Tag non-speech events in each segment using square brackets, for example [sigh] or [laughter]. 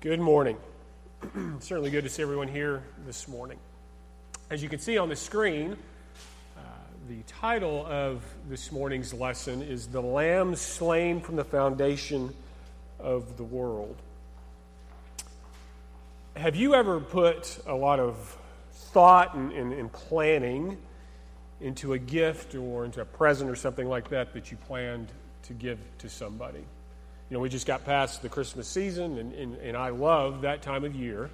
Good morning. [clears throat] Certainly good to see everyone here this morning. As you can see on the screen, uh, the title of this morning's lesson is The Lamb Slain from the Foundation of the World. Have you ever put a lot of thought and, and, and planning into a gift or into a present or something like that that you planned to give to somebody? You know, we just got past the Christmas season, and, and, and I love that time of year.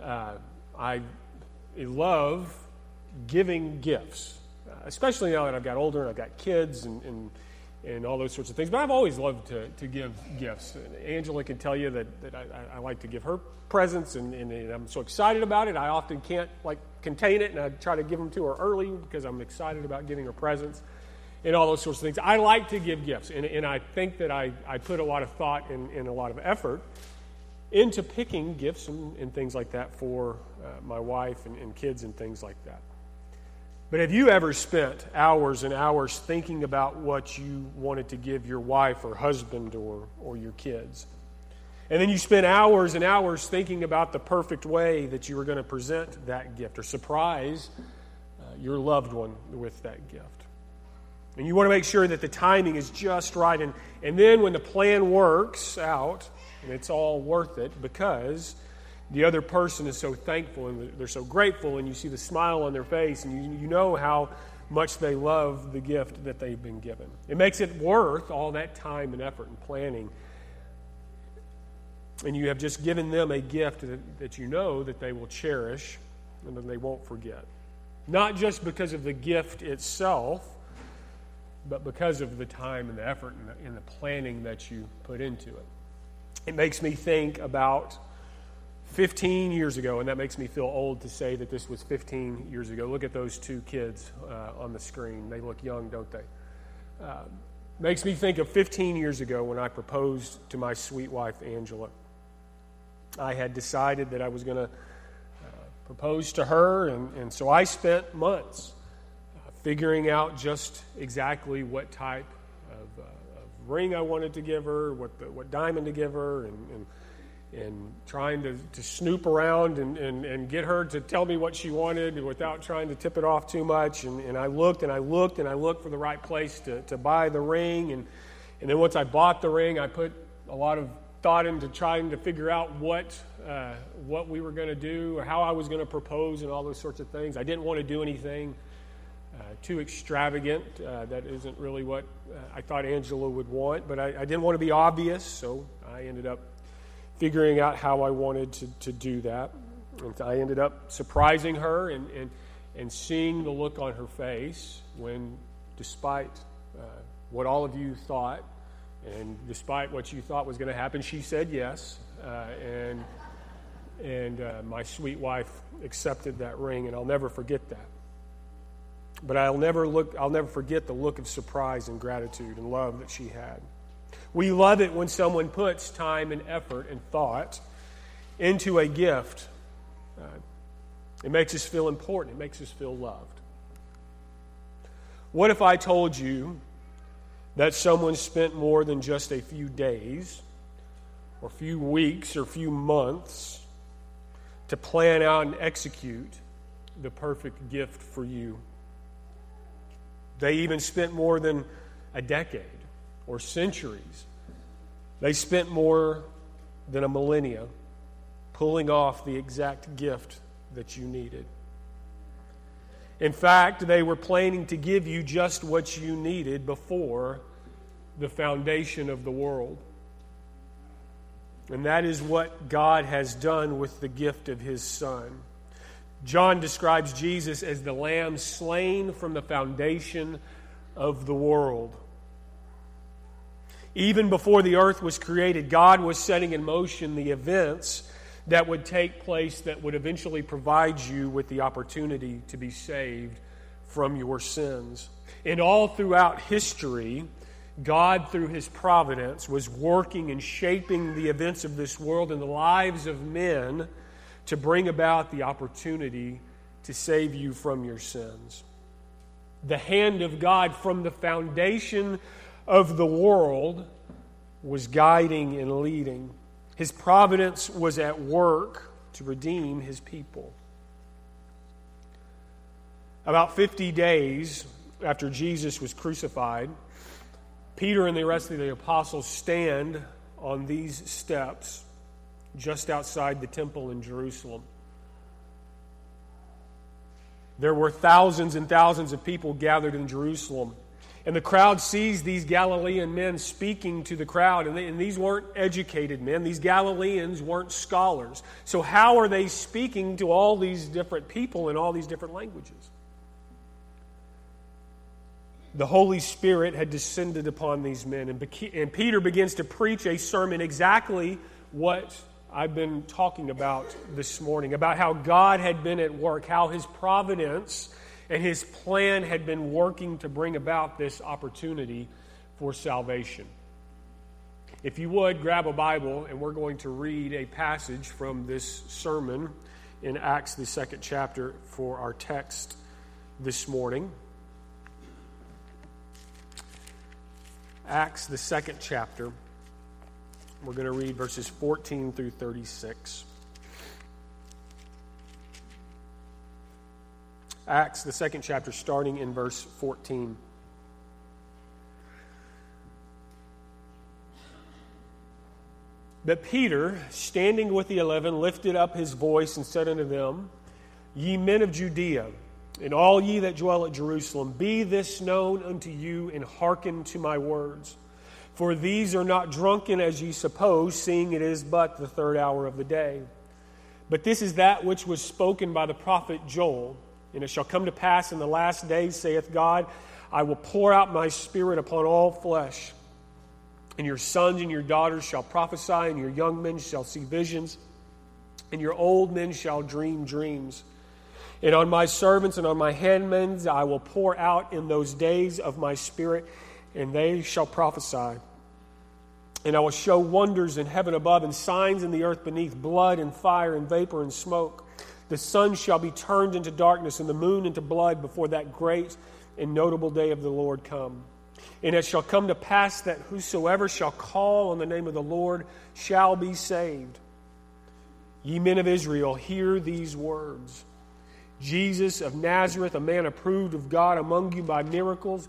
Uh, I love giving gifts, especially now that I've got older and I've got kids and, and, and all those sorts of things. But I've always loved to, to give gifts. Angela can tell you that, that I, I like to give her presents, and, and, and I'm so excited about it. I often can't like contain it, and I try to give them to her early because I'm excited about giving her presents and all those sorts of things. I like to give gifts, and, and I think that I, I put a lot of thought and, and a lot of effort into picking gifts and, and things like that for uh, my wife and, and kids and things like that. But have you ever spent hours and hours thinking about what you wanted to give your wife or husband or, or your kids? And then you spent hours and hours thinking about the perfect way that you were going to present that gift or surprise uh, your loved one with that gift. And you want to make sure that the timing is just right. And, and then when the plan works out, and it's all worth it because the other person is so thankful and they're so grateful, and you see the smile on their face, and you, you know how much they love the gift that they've been given. It makes it worth all that time and effort and planning. And you have just given them a gift that, that you know that they will cherish and that they won't forget. Not just because of the gift itself, but because of the time and the effort and the, and the planning that you put into it. It makes me think about 15 years ago, and that makes me feel old to say that this was 15 years ago. Look at those two kids uh, on the screen. They look young, don't they? Uh, makes me think of 15 years ago when I proposed to my sweet wife, Angela. I had decided that I was going to uh, propose to her, and, and so I spent months figuring out just exactly what type of, uh, of ring I wanted to give her, what, the, what diamond to give her, and, and, and trying to, to snoop around and, and, and get her to tell me what she wanted without trying to tip it off too much. And, and I looked and I looked and I looked for the right place to, to buy the ring. And, and then once I bought the ring, I put a lot of thought into trying to figure out what, uh, what we were going to do or how I was going to propose and all those sorts of things. I didn't want to do anything too extravagant. Uh, that isn't really what uh, I thought Angela would want, but I, I, didn't want to be obvious, so I ended up figuring out how I wanted to, to do that. And I ended up surprising her and, and, and seeing the look on her face when, despite uh, what all of you thought, and despite what you thought was going to happen, she said yes. Uh, and and uh, my sweet wife accepted that ring, and I'll never forget that. But I'll never look I'll never forget the look of surprise and gratitude and love that she had. We love it when someone puts time and effort and thought into a gift. Uh, it makes us feel important. It makes us feel loved. What if I told you that someone spent more than just a few days, or a few weeks, or a few months to plan out and execute the perfect gift for you? They even spent more than a decade or centuries. They spent more than a millennia pulling off the exact gift that you needed. In fact, they were planning to give you just what you needed before the foundation of the world. And that is what God has done with the gift of His Son. John describes Jesus as the lamb slain from the foundation of the world. Even before the earth was created, God was setting in motion the events that would take place that would eventually provide you with the opportunity to be saved from your sins. And all throughout history, God, through His providence, was working and shaping the events of this world and the lives of men to bring about the opportunity to save you from your sins. The hand of God from the foundation of the world was guiding and leading. His providence was at work to redeem his people. About 50 days after Jesus was crucified, Peter and the rest of the apostles stand on these steps just outside the temple in Jerusalem. There were thousands and thousands of people gathered in Jerusalem. And the crowd sees these Galilean men speaking to the crowd, and, they, and, these weren't educated men. These Galileans weren't scholars. So, how are they speaking to all these different people in all these different languages? The Holy Spirit had descended upon these men, and, and Peter begins to preach a sermon exactly what I've been talking about this morning about how God had been at work, how his providence and his plan had been working to bring about this opportunity for salvation. If you would, grab a Bible, and we're going to read a passage from this sermon in Acts, the second chapter, for our text this morning. Acts, the second chapter. We're going to read verses 14 through 36. Acts, the second chapter, starting in verse 14. But Peter, standing with the eleven, lifted up his voice and said unto them, Ye men of Judea, and all ye that dwell at Jerusalem, be this known unto you, and hearken to my words. For these are not drunken as ye suppose, seeing it is but the third hour of the day. But this is that which was spoken by the prophet Joel. And it shall come to pass in the last days, saith God, I will pour out my spirit upon all flesh. And your sons and your daughters shall prophesy, and your young men shall see visions, and your old men shall dream dreams. And on my servants and on my handmaids I will pour out in those days of my spirit and they shall prophesy. And I will show wonders in heaven above and signs in the earth beneath blood and fire and vapor and smoke. The sun shall be turned into darkness and the moon into blood before that great and notable day of the Lord come. And it shall come to pass that whosoever shall call on the name of the Lord shall be saved. Ye men of Israel, hear these words Jesus of Nazareth, a man approved of God among you by miracles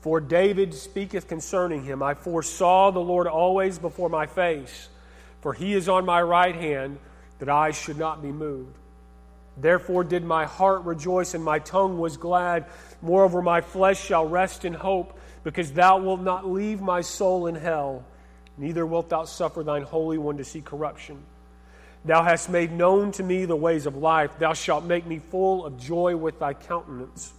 For David speaketh concerning him I foresaw the Lord always before my face, for he is on my right hand, that I should not be moved. Therefore did my heart rejoice, and my tongue was glad. Moreover, my flesh shall rest in hope, because thou wilt not leave my soul in hell, neither wilt thou suffer thine Holy One to see corruption. Thou hast made known to me the ways of life. Thou shalt make me full of joy with thy countenance.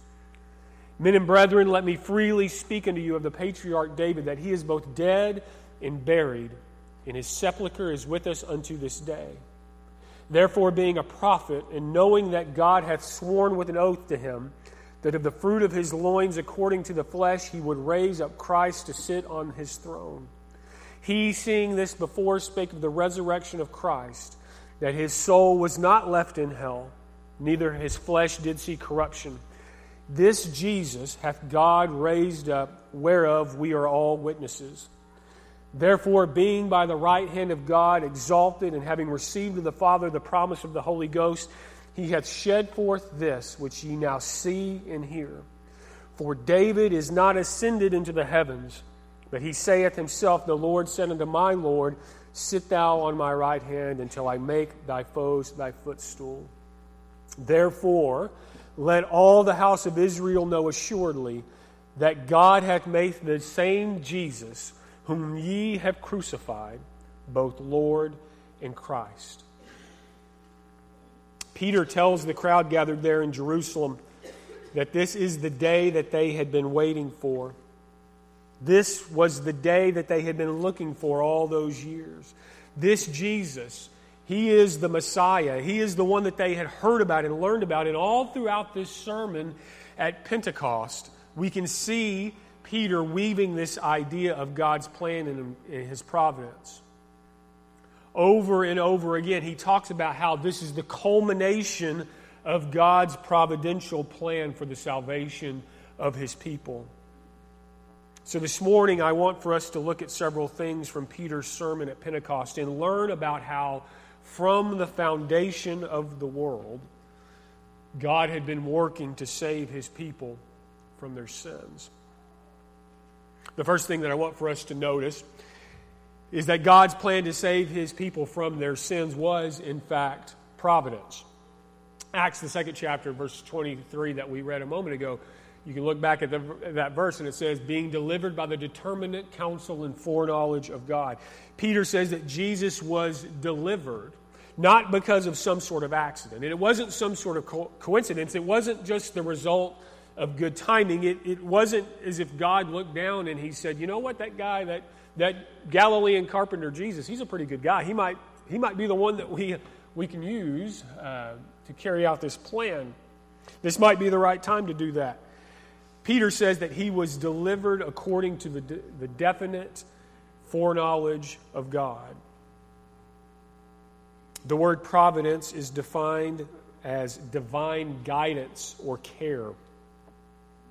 Men and brethren, let me freely speak unto you of the patriarch David, that he is both dead and buried, and his sepulchre is with us unto this day. Therefore, being a prophet, and knowing that God hath sworn with an oath to him, that of the fruit of his loins, according to the flesh, he would raise up Christ to sit on his throne. He, seeing this before, spake of the resurrection of Christ, that his soul was not left in hell, neither his flesh did see corruption. This Jesus hath God raised up, whereof we are all witnesses. Therefore, being by the right hand of God exalted, and having received of the Father the promise of the Holy Ghost, he hath shed forth this which ye now see and hear. For David is not ascended into the heavens, but he saith himself, The Lord said unto my Lord, Sit thou on my right hand until I make thy foes thy footstool. Therefore, let all the house of Israel know assuredly that God hath made the same Jesus, whom ye have crucified, both Lord and Christ. Peter tells the crowd gathered there in Jerusalem that this is the day that they had been waiting for. This was the day that they had been looking for all those years. This Jesus He is the Messiah. He is the one that they had heard about and learned about. And all throughout this sermon at Pentecost, we can see Peter weaving this idea of God's plan and his providence. Over and over again, he talks about how this is the culmination of God's providential plan for the salvation of his people. So, this morning, I want for us to look at several things from Peter's sermon at Pentecost and learn about how, from the foundation of the world, God had been working to save his people from their sins. The first thing that I want for us to notice is that God's plan to save his people from their sins was, in fact, providence. Acts, the second chapter, verse 23, that we read a moment ago, you can look back at, the, that verse and it says, being delivered by the determinate counsel and foreknowledge of God. Peter says that Jesus was delivered not because of some sort of accident. And it wasn't some sort of co- coincidence. It wasn't just the result of good timing. It, it wasn't as if God looked down and he said, you know what, that guy, that, that Galilean carpenter Jesus, he's a pretty good guy. He might, he might be the one that we, we can use uh, to carry out this plan. This might be the right time to do that. Peter says that he was delivered according to the, de- the definite foreknowledge of God. The word providence is defined as divine guidance or care.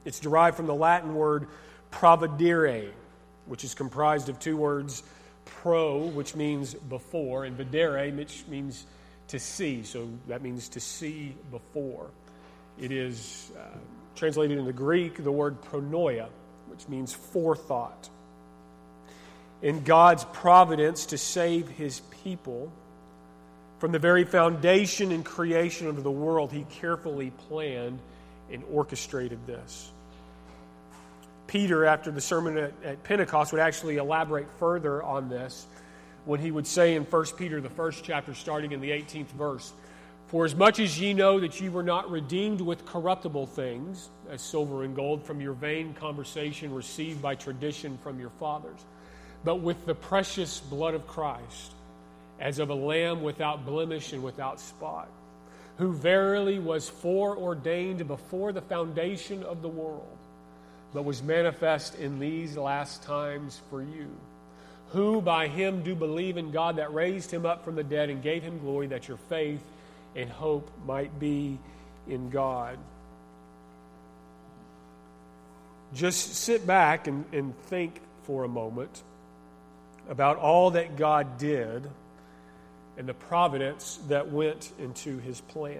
It's derived from the Latin word providere, which is comprised of two words pro, which means before, and videre, which means to see. So that means to see before. It is uh, translated into Greek the word pronoia, which means forethought. In God's providence to save his people, from the very foundation and creation of the world, he carefully planned and orchestrated this. Peter, after the sermon at, at, Pentecost, would actually elaborate further on this when he would say in 1 Peter, the first chapter, starting in the 18th verse, For as much as ye know that ye were not redeemed with corruptible things, as silver and gold, from your vain conversation received by tradition from your fathers, but with the precious blood of Christ, as of a lamb without blemish and without spot who verily was foreordained before the foundation of the world, but was manifest in these last times for you, who by him do believe in God that raised him up from the dead and gave him glory, that your faith and hope might be in God. Just sit back and, and think for a moment about all that God did and the providence that went into his plan.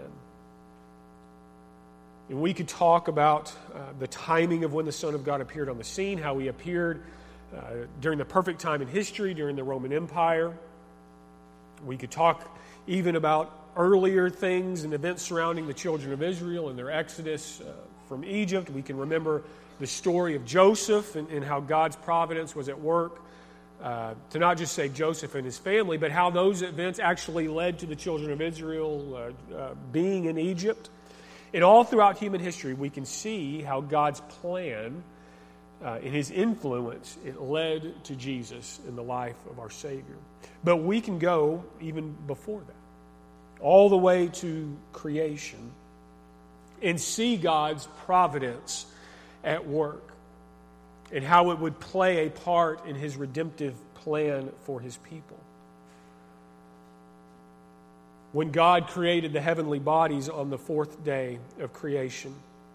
And we could talk about uh, the timing of when the Son of God appeared on the scene, how he appeared uh, during the perfect time in history, during the Roman Empire. We could talk even about earlier things and events surrounding the children of Israel and their exodus uh, from Egypt. We can remember the story of Joseph and, and how God's providence was at work uh, to not just say Joseph and his family, but how those events actually led to the children of Israel uh, uh, being in Egypt. And all throughout human history, we can see how God's plan uh, in his influence, it led to Jesus in the life of our Savior. But we can go even before that, all the way to creation, and see God's providence at work and how it would play a part in his redemptive plan for his people. When God created the heavenly bodies on the fourth day of creation,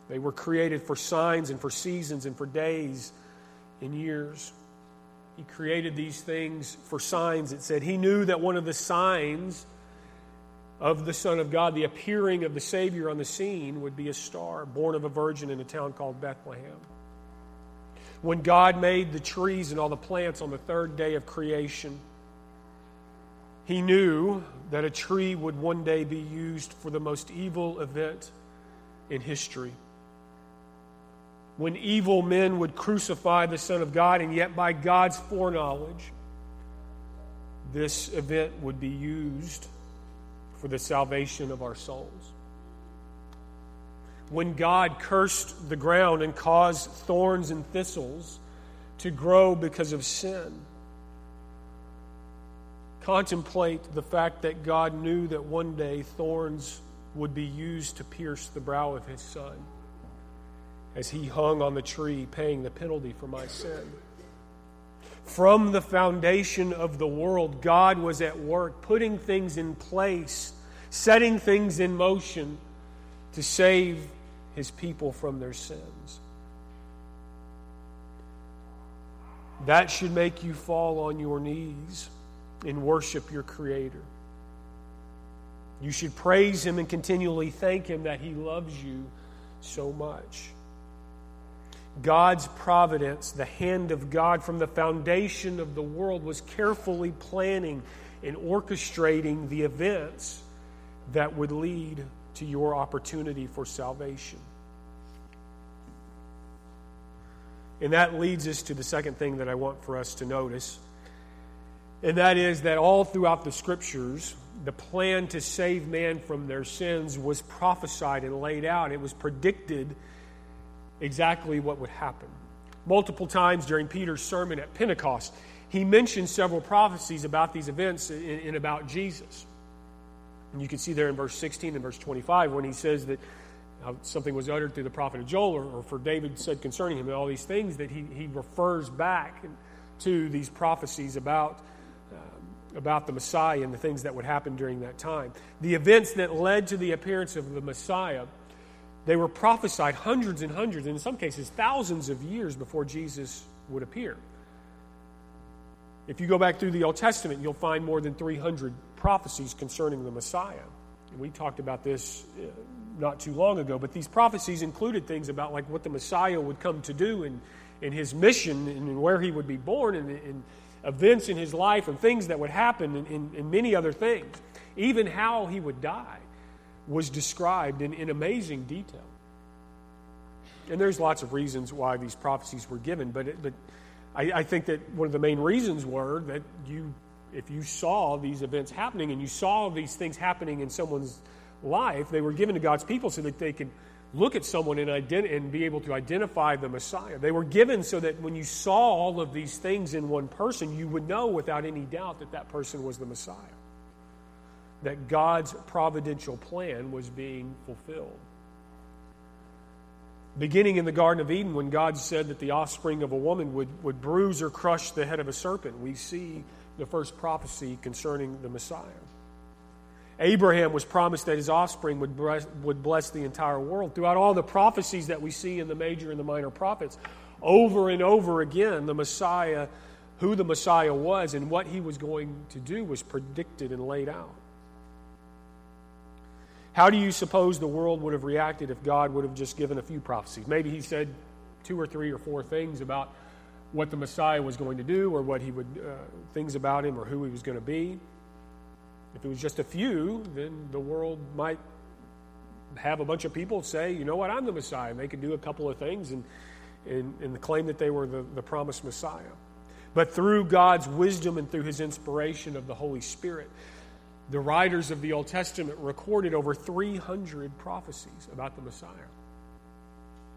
they were created for signs and for seasons and for days and years. He created these things for signs. It said he knew that one of the signs of the Son of God, the appearing of the Savior on the scene, would be a star born of a virgin in a town called Bethlehem when God made the trees and all the plants on the third day of creation, he knew that a tree would one day be used for the most evil event in history. When evil men would crucify the Son of God, and yet by God's foreknowledge, this event would be used for the salvation of our souls when God cursed the ground and caused thorns and thistles to grow because of sin. contemplate the fact that God knew that one day thorns would be used to pierce the brow of his son as he hung on the tree paying the penalty for my sin. From the foundation of the world, God was at work putting things in place, setting things in motion to save his people from their sins. That should make you fall on your knees and worship your Creator. You should praise Him and continually thank Him that He loves you so much. God's providence, the hand of God from the foundation of the world, was carefully planning and orchestrating the events that would lead to your opportunity for salvation. And that leads us to the second thing that I want for us to notice. And that is that all throughout the scriptures, the plan to save man from their sins was prophesied and laid out. It was predicted exactly what would happen. Multiple times during Peter's sermon at Pentecost, he mentioned several prophecies about these events and about Jesus. And you can see there in verse 16 and verse 25 when he says that something was uttered through the prophet of Joel, or, or, for David said concerning him, and all these things that he, he refers back to these prophecies about, uh, about the Messiah and the things that would happen during that time. The events that led to the appearance of the Messiah, they were prophesied hundreds and hundreds, and in some cases thousands of years before Jesus would appear. If you go back through the Old Testament, you'll find more than 300 prophecies concerning the Messiah. And we talked about this uh, not too long ago, but these prophecies included things about like what the Messiah would come to do and, and his mission and where he would be born and, and events in his life and things that would happen and, and, and many other things. Even how he would die was described in, in amazing detail. And there's lots of reasons why these prophecies were given, but, it, but I, I think that one of the main reasons were that you, if you saw these events happening and you saw these things happening in someone's life, they were given to God's people so that they could look at someone and, ident- and be able to identify the Messiah. They were given so that when you saw all of these things in one person, you would know without any doubt that that person was the Messiah. That God's providential plan was being fulfilled. Beginning in the Garden of Eden, when God said that the offspring of a woman would, would bruise or crush the head of a serpent, we see the first prophecy concerning the Messiah. Abraham was promised that his offspring would bless, would bless the entire world. Throughout all the prophecies that we see in the major and the minor prophets, over and over again, the Messiah, who the Messiah was and what he was going to do, was predicted and laid out. How do you suppose the world would have reacted if God would have just given a few prophecies? Maybe he said two or three or four things about what the Messiah was going to do or what he would, uh, things about him or who he was going to be. If it was just a few, then the world might have a bunch of people say, you know what, I'm the Messiah. And they could do a couple of things and, and, and claim that they were the, the promised Messiah. But through God's wisdom and through his inspiration of the Holy Spirit, the writers of the Old Testament recorded over 300 prophecies about the Messiah.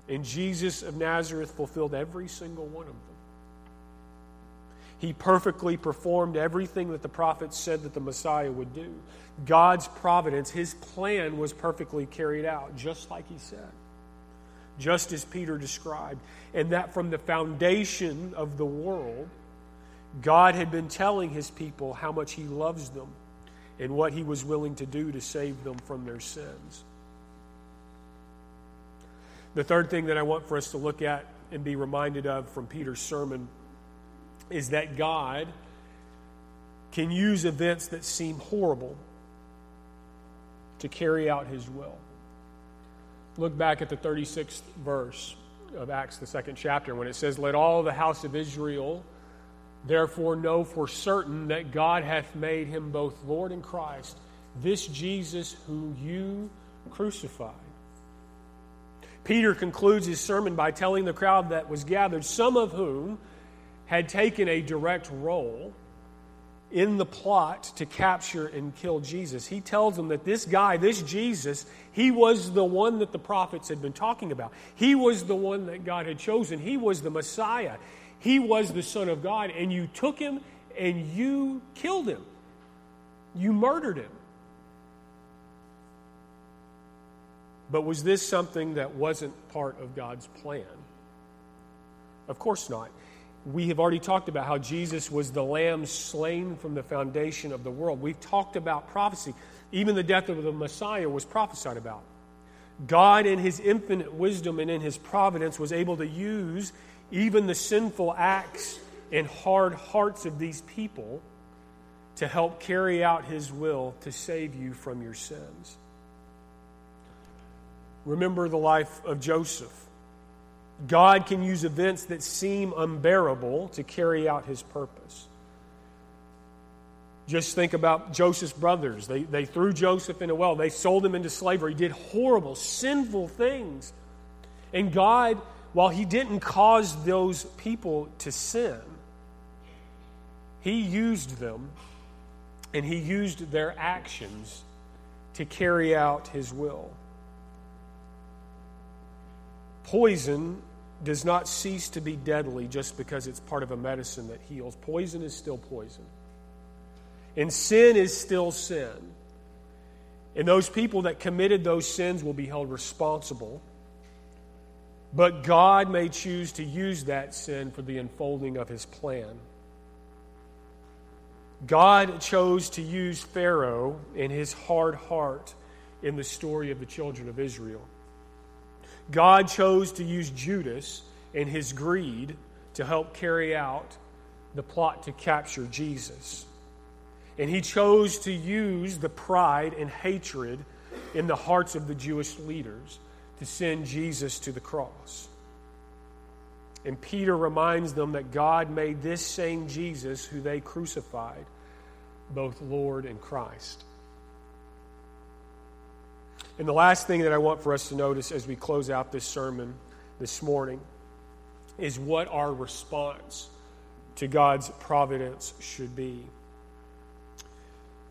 And Jesus of Nazareth fulfilled every single one of them. He perfectly performed everything that the prophets said that the Messiah would do. God's providence, his plan was perfectly carried out, just like he said, just as Peter described. And that from the foundation of the world, God had been telling his people how much he loves them and what he was willing to do to save them from their sins. The third thing that I want for us to look at and be reminded of from Peter's sermon is that God can use events that seem horrible to carry out his will. Look back at the 36th verse of Acts, the second chapter, when it says, Let all the house of Israel therefore know for certain that God hath made him both Lord and Christ, this Jesus who you crucified. Peter concludes his sermon by telling the crowd that was gathered, some of whom had taken a direct role in the plot to capture and kill Jesus. He tells them that this guy, this Jesus, he was the one that the prophets had been talking about. He was the one that God had chosen. He was the Messiah. He was the Son of God, and you took him and you killed him. You murdered him. But was this something that wasn't part of God's plan? Of course not. We have already talked about how Jesus was the lamb slain from the foundation of the world. We've talked about prophecy. Even the death of the Messiah was prophesied about. God, in his infinite wisdom and in his providence, was able to use even the sinful acts and hard hearts of these people to help carry out his will to save you from your sins. Remember the life of Joseph. God can use events that seem unbearable to carry out his purpose. Just think about Joseph's brothers. They, they threw Joseph in a well, they sold him into slavery, he did horrible, sinful things. And God, while He didn't cause those people to sin, He used them and He used their actions to carry out His will. Poison does not cease to be deadly just because it's part of a medicine that heals. Poison is still poison. And sin is still sin. And those people that committed those sins will be held responsible. But God may choose to use that sin for the unfolding of his plan. God chose to use Pharaoh and his hard heart in the story of the children of Israel. God chose to use Judas and his greed to help carry out the plot to capture Jesus. And he chose to use the pride and hatred in the hearts of the Jewish leaders to send Jesus to the cross. And Peter reminds them that God made this same Jesus, who they crucified, both Lord and Christ. And the last thing that I want for us to notice as we close out this sermon this morning is what our response to God's providence should be.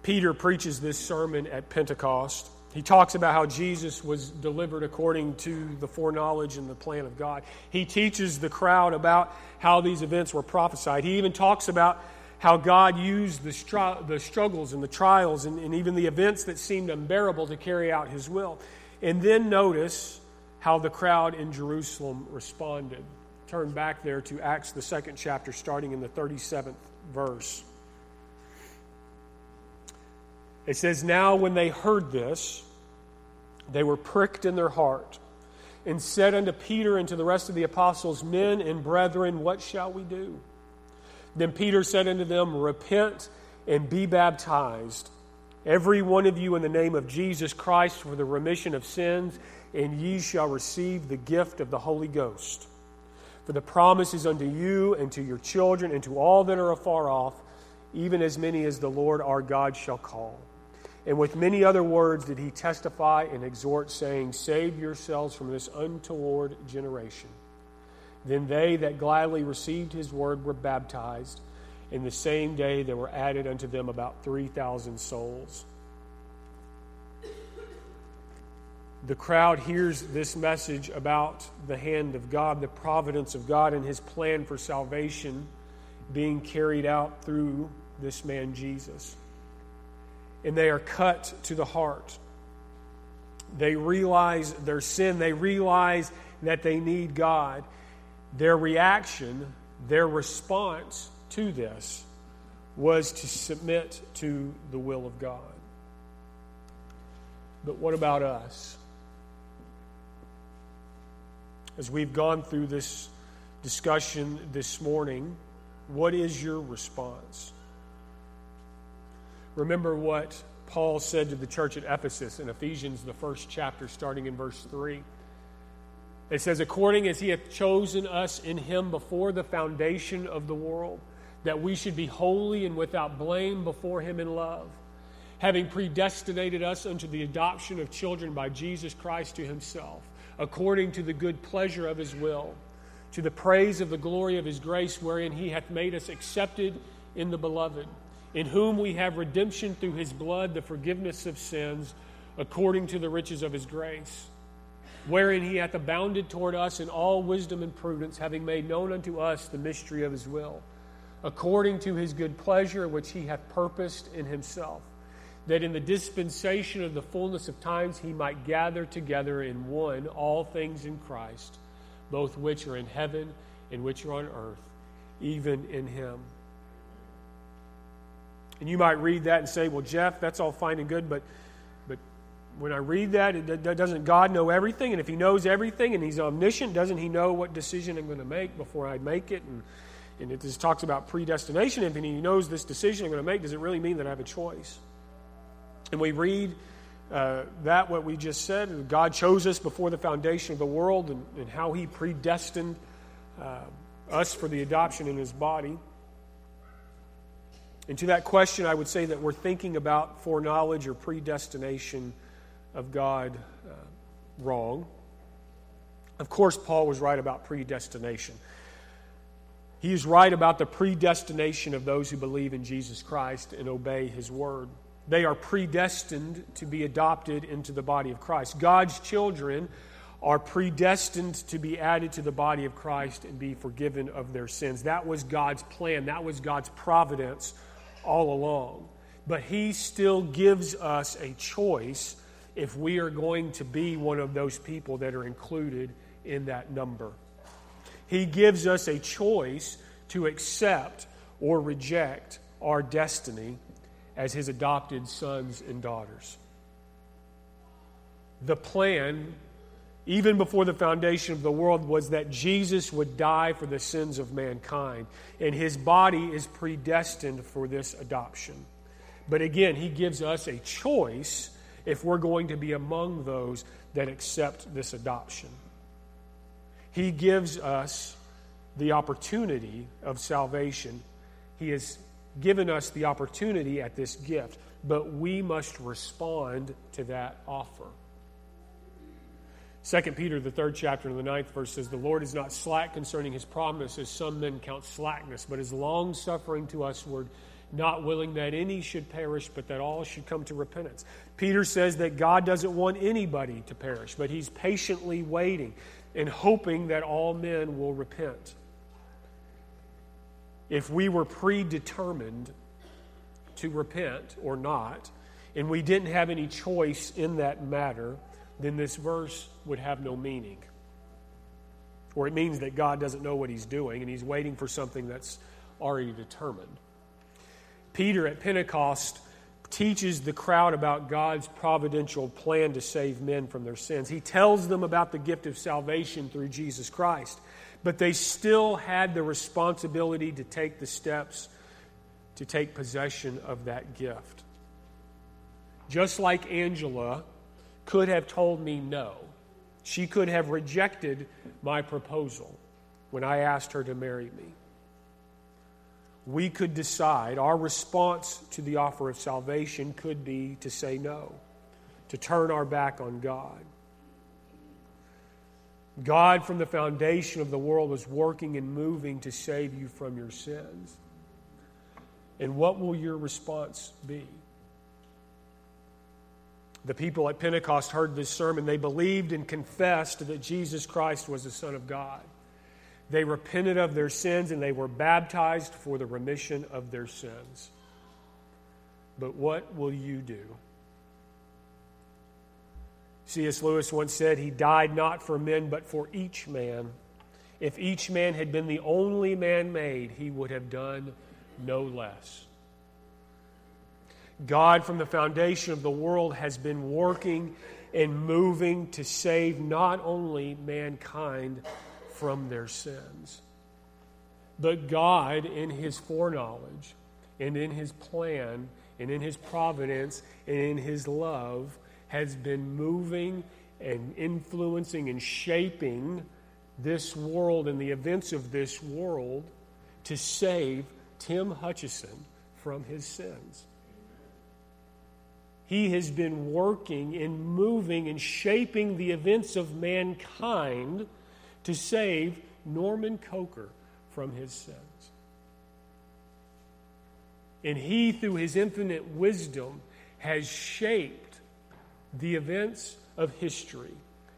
Peter preaches this sermon at Pentecost. He talks about how Jesus was delivered according to the foreknowledge and the plan of God. He teaches the crowd about how these events were prophesied. He even talks about how God used the, str- the struggles and the trials and, and even the events that seemed unbearable to carry out his will. And then notice how the crowd in Jerusalem responded. Turn back there to Acts, the second chapter, starting in the 37th verse. It says, Now when they heard this, they were pricked in their heart and said unto Peter and to the rest of the apostles, Men and brethren, what shall we do? Then Peter said unto them, Repent and be baptized, every one of you, in the name of Jesus Christ, for the remission of sins, and ye shall receive the gift of the Holy Ghost. For the promise is unto you and to your children and to all that are afar off, even as many as the Lord our God shall call. And with many other words did he testify and exhort, saying, Save yourselves from this untoward generation. Then they that gladly received his word were baptized. In the same day there were added unto them about 3,000 souls. The crowd hears this message about the hand of God, the providence of God, and his plan for salvation being carried out through this man Jesus. And they are cut to the heart. They realize their sin, they realize that they need God. Their reaction, their response to this was to submit to the will of God. But what about us? As we've gone through this discussion this morning, what is your response? Remember what Paul said to the church at Ephesus in Ephesians, the first chapter, starting in verse 3. It says, according as he hath chosen us in him before the foundation of the world, that we should be holy and without blame before him in love, having predestinated us unto the adoption of children by Jesus Christ to himself, according to the good pleasure of his will, to the praise of the glory of his grace, wherein he hath made us accepted in the beloved, in whom we have redemption through his blood, the forgiveness of sins, according to the riches of his grace wherein he hath abounded toward us in all wisdom and prudence, having made known unto us the mystery of his will, according to his good pleasure which he hath purposed in himself, that in the dispensation of the fullness of times he might gather together in one all things in Christ, both which are in heaven and which are on earth, even in him. And you might read that and say, well, Jeff, that's all fine and good, but, but when I read that, doesn't God know everything? And if He knows everything and He's omniscient, doesn't He know what decision I'm going to make before I make it? And, and it just talks about predestination. If He knows this decision I'm going to make, does it really mean that I have a choice? And we read uh, that, what we just said, God chose us before the foundation of the world and, and how He predestined uh, us for the adoption in His body. And to that question, I would say that we're thinking about foreknowledge or predestination of God uh, wrong. Of course, Paul was right about predestination. He is right about the predestination of those who believe in Jesus Christ and obey his word. They are predestined to be adopted into the body of Christ. God's children are predestined to be added to the body of Christ and be forgiven of their sins. That was God's plan, that was God's providence all along. But He still gives us a choice if we are going to be one of those people that are included in that number. He gives us a choice to accept or reject our destiny as His adopted sons and daughters. The plan even before the foundation of the world, was that Jesus would die for the sins of mankind. And his body is predestined for this adoption. But again, he gives us a choice if we're going to be among those that accept this adoption. He gives us the opportunity of salvation. He has given us the opportunity at this gift, but we must respond to that offer. 2 Peter, the third chapter, in the ninth verse says, The Lord is not slack concerning his promise, as some men count slackness, but is long suffering to usward, not willing that any should perish, but that all should come to repentance. Peter says that God doesn't want anybody to perish, but he's patiently waiting and hoping that all men will repent. If we were predetermined to repent or not, and we didn't have any choice in that matter, then this verse would have no meaning. Or it means that God doesn't know what he's doing and he's waiting for something that's already determined. Peter at Pentecost teaches the crowd about God's providential plan to save men from their sins. He tells them about the gift of salvation through Jesus Christ, but they still had the responsibility to take the steps to take possession of that gift. Just like Angela could have told me no. She could have rejected my proposal when I asked her to marry me. We could decide, our response to the offer of salvation could be to say no, to turn our back on God. God, from the foundation of the world, was working and moving to save you from your sins. And what will your response be? The people at Pentecost heard this sermon. They believed and confessed that Jesus Christ was the Son of God. They repented of their sins and they were baptized for the remission of their sins. But what will you do? C.S. Lewis once said, He died not for men, but for each man. If each man had been the only man made, he would have done no less. God, from the foundation of the world, has been working and moving to save not only mankind from their sins, but God, in His foreknowledge and in His plan and in His providence and in His love, has been moving and influencing and shaping this world and the events of this world to save Tim Hutchison from his sins. He has been working and moving and shaping the events of mankind to save Norman Coker from his sins. And he, through his infinite wisdom, has shaped the events of history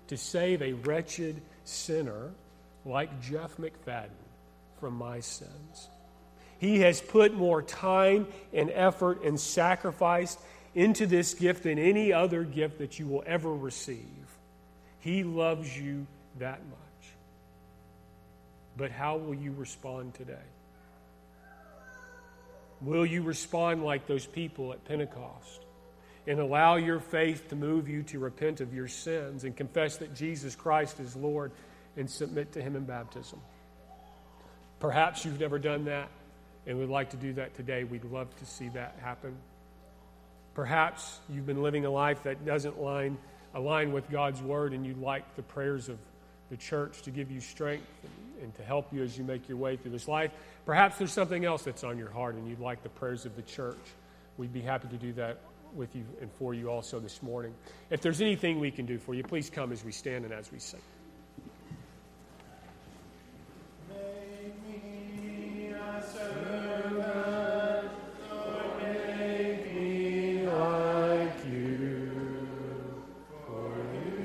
to save a wretched sinner like Jeff McFadden from my sins. He has put more time and effort and sacrifice into this gift than any other gift that you will ever receive. He loves you that much. But how will you respond today? Will you respond like those people at Pentecost and allow your faith to move you to repent of your sins and confess that Jesus Christ is Lord and submit to Him in baptism? Perhaps you've never done that and would like to do that today. We'd love to see that happen. Perhaps you've been living a life that doesn't line, align with God's Word and you'd like the prayers of the church to give you strength and, and to help you as you make your way through this life. Perhaps there's something else that's on your heart and you'd like the prayers of the church. We'd be happy to do that with you and for you also this morning. If there's anything we can do for you, please come as we stand and as we sing.